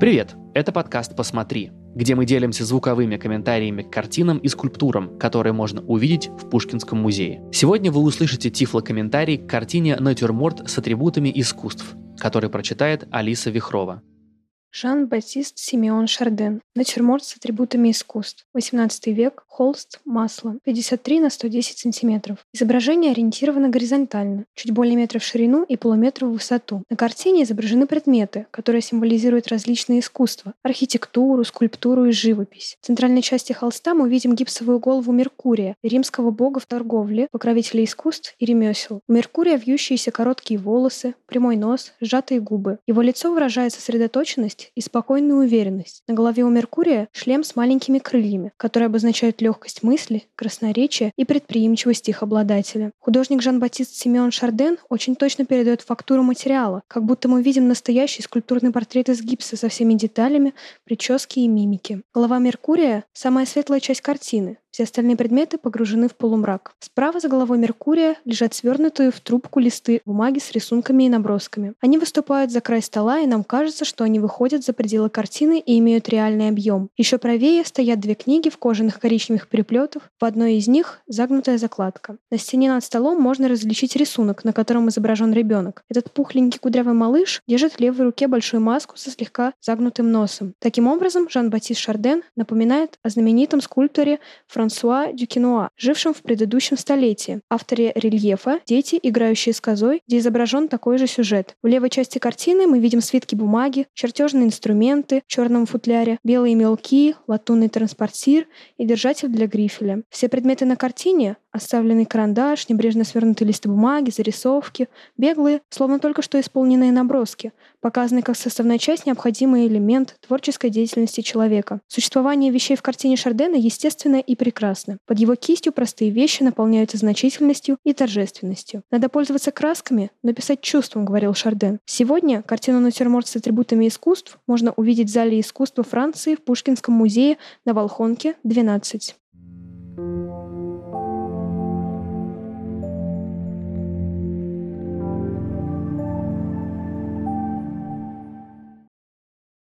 Привет! Это подкаст «Посмотри», где мы делимся звуковыми комментариями к картинам и скульптурам, которые можно увидеть в Пушкинском музее. Сегодня вы услышите тифло-комментарий к картине «Натюрморт с атрибутами искусств», который прочитает Алиса Вихрова. Жан-Батист Симеон Шарден. Натюрморт с атрибутами искусств. 18 век. Холст. Масло. 53 на 110 сантиметров. Изображение ориентировано горизонтально, чуть более метра в ширину и полуметра в высоту. На картине изображены предметы, которые символизируют различные искусства – архитектуру, скульптуру и живопись. В центральной части холста мы увидим гипсовую голову Меркурия, римского бога в торговле, покровителя искусств и ремесел. У Меркурия вьющиеся короткие волосы, прямой нос, сжатые губы. Его лицо выражает сосредоточенность легкость и спокойную уверенность. На голове у Меркурия шлем с маленькими крыльями, которые обозначают легкость мысли, красноречие и предприимчивость их обладателя. Художник Жан-Батист Симеон Шарден очень точно передает фактуру материала, как будто мы видим настоящий скульптурный портрет из гипса со всеми деталями, прически и мимики. Голова Меркурия – самая светлая часть картины, все остальные предметы погружены в полумрак. Справа за головой Меркурия лежат свернутые в трубку листы бумаги с рисунками и набросками. Они выступают за край стола, и нам кажется, что они выходят за пределы картины и имеют реальный объем. Еще правее стоят две книги в кожаных коричневых переплетах. В одной из них загнутая закладка. На стене над столом можно различить рисунок, на котором изображен ребенок. Этот пухленький кудрявый малыш держит в левой руке большую маску со слегка загнутым носом. Таким образом, Жан-Батист Шарден напоминает о знаменитом скульпторе Франсуа Дюкинуа, жившем в предыдущем столетии, авторе рельефа «Дети, играющие с козой», где изображен такой же сюжет. В левой части картины мы видим свитки бумаги, чертежные инструменты в черном футляре, белые мелки, латунный транспортир и держатель для грифеля. Все предметы на картине Оставленный карандаш, небрежно свернутые листы бумаги, зарисовки, беглые, словно только что исполненные наброски, показаны как составная часть, необходимый элемент творческой деятельности человека. Существование вещей в картине Шардена естественно и прекрасно. Под его кистью простые вещи наполняются значительностью и торжественностью. Надо пользоваться красками, но писать чувством, говорил Шарден. Сегодня картину «Натюрморт с атрибутами искусств» можно увидеть в Зале искусства Франции в Пушкинском музее на Волхонке, 12.